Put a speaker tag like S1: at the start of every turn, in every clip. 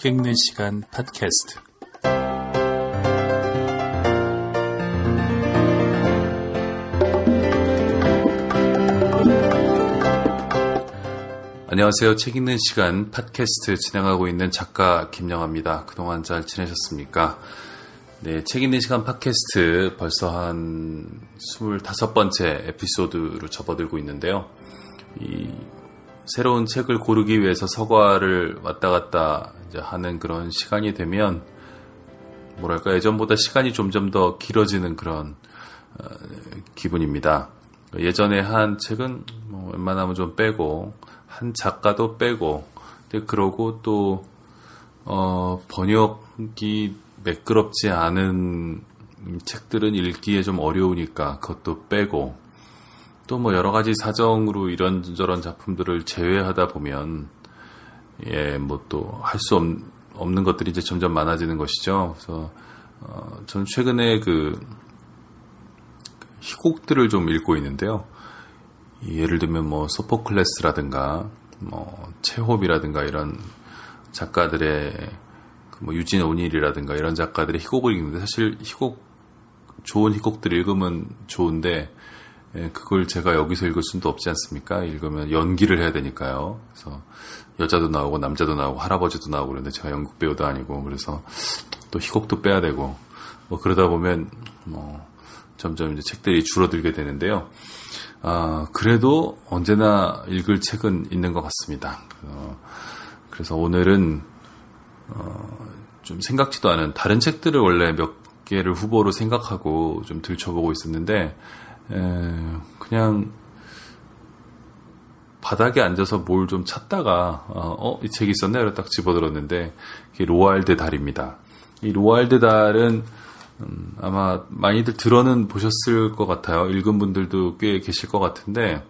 S1: 책 읽는 시간 팟캐스트. 안녕하세요. 책 읽는 시간 팟캐스트 진행하고 있는 작가 김영아입니다. 그동안 잘 지내셨습니까? 네, 책 읽는 시간 팟캐스트 벌써 한 25번째 에피소드로 접어들고 있는데요. 이 새로운 책을 고르기 위해서 서과를 왔다 갔다 하는 그런 시간이 되면 뭐랄까 예전보다 시간이 점점 더 길어지는 그런 어, 기분입니다. 예전에 한 책은 뭐 웬만하면 좀 빼고 한 작가도 빼고 근데 그러고 또 어, 번역이 매끄럽지 않은 책들은 읽기에 좀 어려우니까 그것도 빼고 또 뭐 여러 가지 사정으로 이런저런 작품들을 제외하다 보면 예, 뭐 또 할 수 없는 것들이 이제 점점 많아지는 것이죠. 그래서 어, 저는 최근에 그 희곡들을 좀 읽고 있는데요. 예를 들면 뭐 소포클레스라든가 뭐 체홉이라든가 이런 작가들의 그뭐 유진 오닐이라든가 이런 작가들의 희곡을 읽는데 사실 희곡 좋은 희곡들 읽으면 좋은데 예, 그걸 제가 여기서 읽을 수는 없지 않습니까? 읽으면 연기를 해야 되니까요. 그래서 여자도 나오고 남자도 나오고 할아버지도 나오고 그런데 제가 연극 배우도 아니고 그래서 또 희곡도 빼야 되고 뭐 그러다 보면 뭐 점점 이제 책들이 줄어들게 되는데요. 아, 그래도 언제나 읽을 책은 있는 것 같습니다. 어, 그래서 오늘은 어, 좀 생각지도 않은 다른 책들을 원래 몇 개를 후보로 생각하고 좀 들춰보고 있었는데 에, 그냥 바닥에 앉아서 뭘 좀 찾다가 어, 이 책이 있었네? 이러 딱 집어들었는데 이게 로알드 달입니다. 이 로알드 달은 음, 아마 많이들 들어는 보셨을 것 같아요. 읽은 분들도 꽤 계실 것 같은데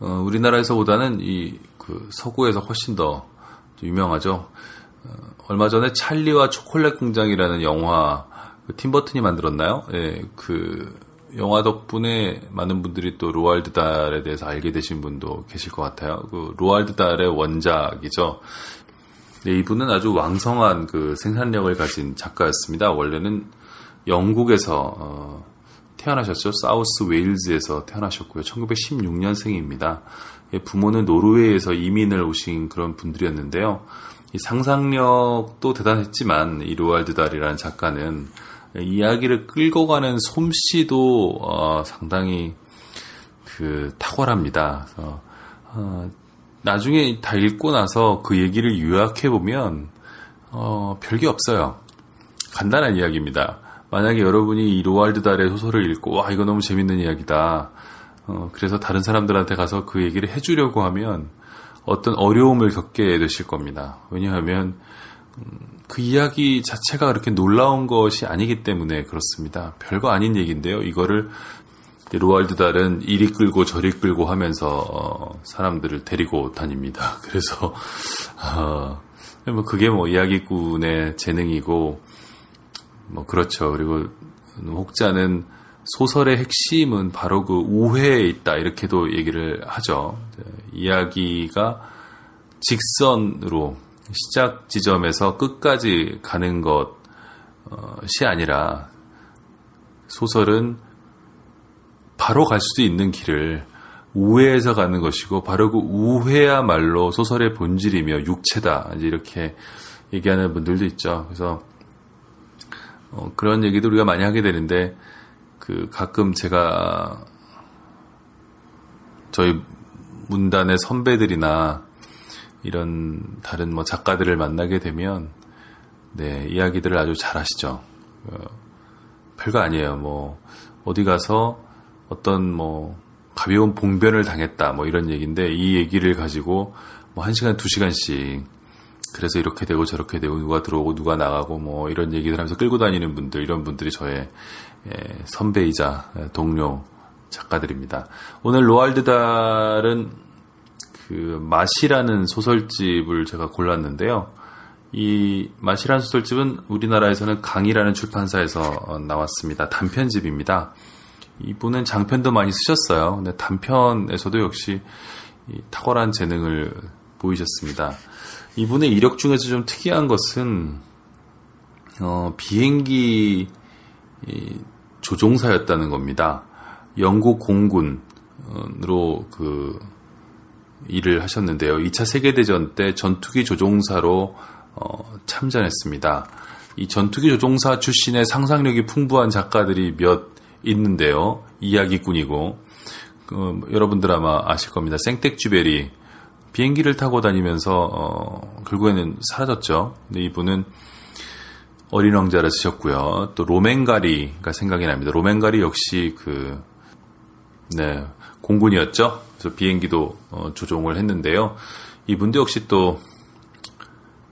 S1: 어, 우리나라에서보다는 이 그 서구에서 훨씬 더 유명하죠. 어, 얼마 전에 찰리와 초콜릿 공장이라는 영화 그 팀 버튼이 만들었나요? 예, 그 영화 덕분에 많은 분들이 또 로알드 달에 대해서 알게 되신 분도 계실 것 같아요. 그 로알드 달의 원작이죠. 네, 이분은 아주 왕성한 그 생산력을 가진 작가였습니다. 원래는 영국에서 어, 태어나셨죠. 사우스 웨일즈에서 태어나셨고요. 1916년생입니다. 예, 부모는 노르웨이에서 이민을 오신 그런 분들이었는데요. 이 상상력도 대단했지만 이 로알드 달이라는 작가는 이야기를 끌고 가는 솜씨도 어, 상당히 그 탁월합니다. 그래서 어, 나중에 다 읽고 나서 그 얘기를 요약해 보면 어, 별게 없어요. 간단한 이야기입니다. 만약에 여러분이 이 로알드 달의 소설을 읽고 와 이거 너무 재밌는 이야기다. 어, 그래서 다른 사람들한테 가서 그 얘기를 해주려고 하면 어떤 어려움을 겪게 되실 겁니다. 왜냐하면 음, 그 이야기 자체가 그렇게 놀라운 것이 아니기 때문에 그렇습니다. 별거 아닌 얘기인데요. 이거를 로알드 달은 이리 끌고 저리 끌고 하면서 어, 사람들을 데리고 다닙니다. 그래서 어, 뭐 그게 뭐 이야기꾼의 재능이고 뭐 그렇죠. 그리고 혹자는 소설의 핵심은 바로 그 우회에 있다 이렇게도 얘기를 하죠. 이야기가 직선으로 시작 지점에서 끝까지 가는 것이 아니라 소설은 바로 갈 수도 있는 길을 우회해서 가는 것이고 바로 그 우회야말로 소설의 본질이며 육체다 이제 이렇게 얘기하는 분들도 있죠. 그래서 어, 그런 얘기도 우리가 많이 하게 되는데 그 가끔 제가 저희 문단의 선배들이나 이런 다른 뭐 작가들을 만나게 되면 네 이야기들을 아주 잘하시죠. 어, 별거 아니에요. 뭐 어디 가서 어떤 뭐 가벼운 봉변을 당했다 뭐 이런 얘기인데 이 얘기를 가지고 뭐 한 시간 두 시간씩 그래서 이렇게 되고 저렇게 되고 누가 들어오고 누가 나가고 뭐 이런 얘기들 하면서 끌고 다니는 분들 이런 분들이 저의 예, 선배이자 동료 작가들입니다. 오늘 로알드 달은 그 맛이라는 소설집을 제가 골랐는데요. 이 맛이라는 소설집은 우리나라에서는 강이라는 출판사에서 나왔습니다. 단편집입니다. 이분은 장편도 많이 쓰셨어요. 근데 단편에서도 역시 탁월한 재능을 보이셨습니다. 이분의 이력 중에서 좀 특이한 것은 어, 비행기 조종사였다는 겁니다. 영국 공군으로 그 일을 하셨는데요. 2차 세계대전 때 전투기 조종사로 어, 참전했습니다. 이 전투기 조종사 출신의 상상력이 풍부한 작가들이 몇 있는데요. 이야기꾼이고 그, 여러분들 아마 아실 겁니다. 생텍쥐베리 비행기를 타고 다니면서 어, 결국에는 사라졌죠. 근데 이분은 어린 왕자를 쓰셨고요. 또 로맨가리가 생각이 납니다. 로맨가리 역시 그 네, 공군이었죠. 그래서 비행기도 어, 조종을 했는데요. 이분도 역시 또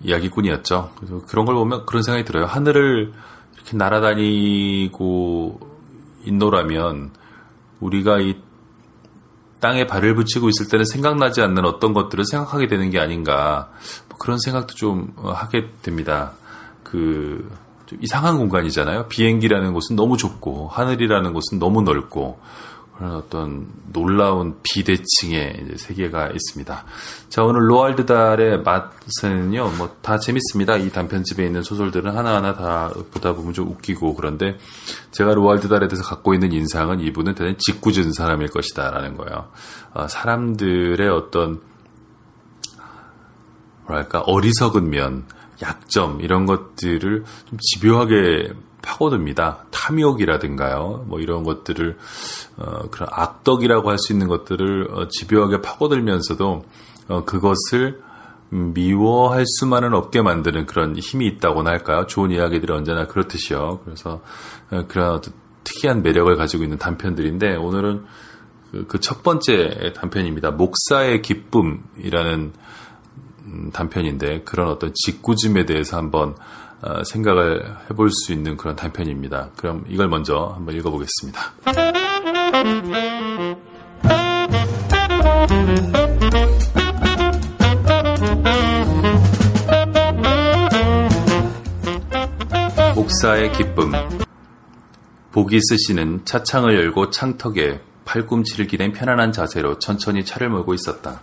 S1: 이야기꾼이었죠. 그래서 그런 걸 보면 그런 생각이 들어요. 하늘을 이렇게 날아다니고 있노라면 우리가 이 땅에 발을 붙이고 있을 때는 생각나지 않는 어떤 것들을 생각하게 되는 게 아닌가 뭐 그런 생각도 좀 어, 하게 됩니다. 그 이상한 공간이잖아요. 비행기라는 곳은 너무 좁고 하늘이라는 곳은 너무 넓고 그런 어떤 놀라운 비대칭의 세계가 있습니다. 자, 오늘 로알드 달의 맛은요, 뭐 다 재밌습니다. 이 단편집에 있는 소설들은 하나하나 다 보다 보면 좀 웃기고 그런데 제가 로알드 달에 대해서 갖고 있는 인상은 이분은 대단히 짓궂은 사람일 것이다라는 거예요. 어, 사람들의 어떤 뭐랄까 어리석은 면, 약점 이런 것들을 좀 집요하게 파고듭니다. 탐욕이라든가요, 뭐 이런 것들을 어, 그런 악덕이라고 할 수 있는 것들을 어, 집요하게 파고들면서도 어, 그것을 미워할 수만은 없게 만드는 그런 힘이 있다고나 할까요? 좋은 이야기들이 언제나 그렇듯이요. 그래서 어, 그런 특이한 매력을 가지고 있는 단편들인데 오늘은 그첫 그 번째 단편입니다. 목사의 기쁨이라는 음, 단편인데 그런 어떤 직구짐에 대해서 한번 어, 생각을 해볼 수 있는 그런 단편입니다. 그럼 이걸 먼저 한번 읽어보겠습니다. 목사의 기쁨 보기 스 씨는 차창을 열고 창턱에 팔꿈치를 기댄 편안한 자세로 천천히 차를 몰고 있었다.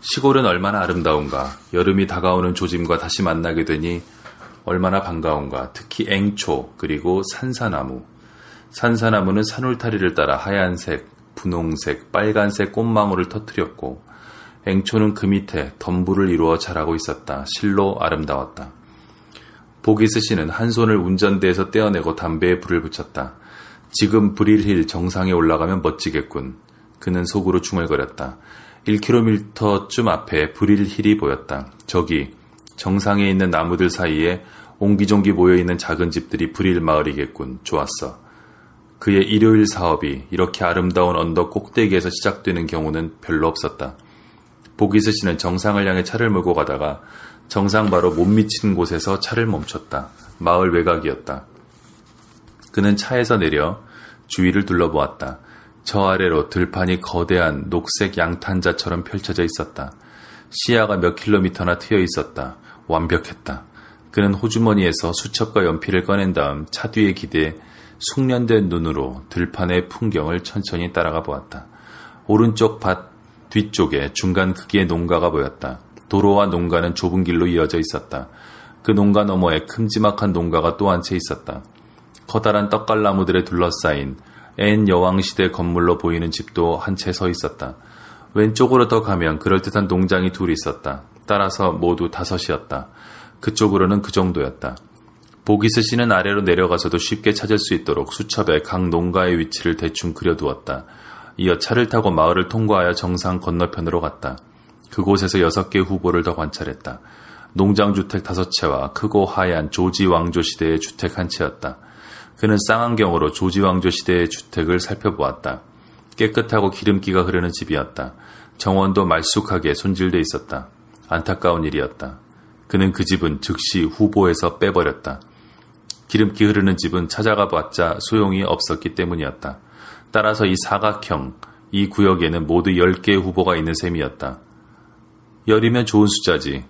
S1: 시골은 얼마나 아름다운가. 여름이 다가오는 조짐과 다시 만나게 되니 얼마나 반가운가. 특히 앵초, 그리고 산사나무. 산사나무는 산울타리를 따라 하얀색, 분홍색, 빨간색 꽃망울을 터뜨렸고, 앵초는 그 밑에 덤불을 이루어 자라고 있었다. 실로 아름다웠다. 보기스 씨는 한 손을 운전대에서 떼어내고 담배에 불을 붙였다. 지금 브릴힐 정상에 올라가면 멋지겠군. 그는 속으로 중얼거렸다. 1km쯤 앞에 브릴힐이 보였다. 저기 정상에 있는 나무들 사이에 옹기종기 모여있는 작은 집들이 불일 마을이겠군. 좋았어. 그의 일요일 사업이 이렇게 아름다운 언덕 꼭대기에서 시작되는 경우는 별로 없었다. 보기스 씨는 정상을 향해 차를 몰고 가다가 정상 바로 못 미친 곳에서 차를 멈췄다. 마을 외곽이었다. 그는 차에서 내려 주위를 둘러보았다. 저 아래로 들판이 거대한 녹색 양탄자처럼 펼쳐져 있었다. 시야가 몇 킬로미터나 트여 있었다. 완벽했다. 그는 호주머니에서 수첩과 연필을 꺼낸 다음 차 뒤에 기대 숙련된 눈으로 들판의 풍경을 천천히 따라가 보았다. 오른쪽 밭 뒤쪽에 중간 크기의 농가가 보였다. 도로와 농가는 좁은 길로 이어져 있었다. 그 농가 너머에 큼지막한 농가가 또 한 채 있었다. 커다란 떡갈나무들에 둘러싸인 앤 여왕 시대 건물로 보이는 집도 한 채 서 있었다. 왼쪽으로 더 가면 그럴듯한 농장이 둘 있었다. 따라서 모두 다섯이었다. 그쪽으로는 그 정도였다. 보기 스 씨는 아래로 내려가서도 쉽게 찾을 수 있도록 수첩에 각 농가의 위치를 대충 그려두었다. 이어 차를 타고 마을을 통과하여 정상 건너편으로 갔다. 그곳에서 여섯 개 후보를 더 관찰했다. 농장주택 다섯 채와 크고 하얀 조지 왕조 시대의 주택 한 채였다. 그는 쌍안경으로 조지 왕조 시대의 주택을 살펴보았다. 깨끗하고 기름기가 흐르는 집이었다. 정원도 말쑥하게 손질돼 있었다. 안타까운 일이었다. 그는 그 집은 즉시 후보에서 빼버렸다. 기름기 흐르는 집은 찾아가 봤자 소용이 없었기 때문이었다. 따라서 이 사각형, 이 구역에는 모두 10개의 후보가 있는 셈이었다. 열이면 좋은 숫자지.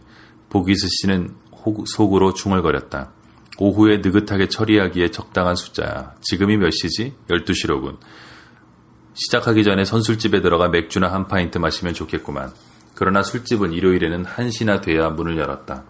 S1: 보기스 씨는 속으로 중얼거렸다. 오후에 느긋하게 처리하기에 적당한 숫자야. 지금이 몇 시지? 12시로군. 시작하기 전에 선술집에 들어가 맥주나 한 파인트 마시면 좋겠구만. 그러나 술집은 일요일에는 1시나 돼야 문을 열었다.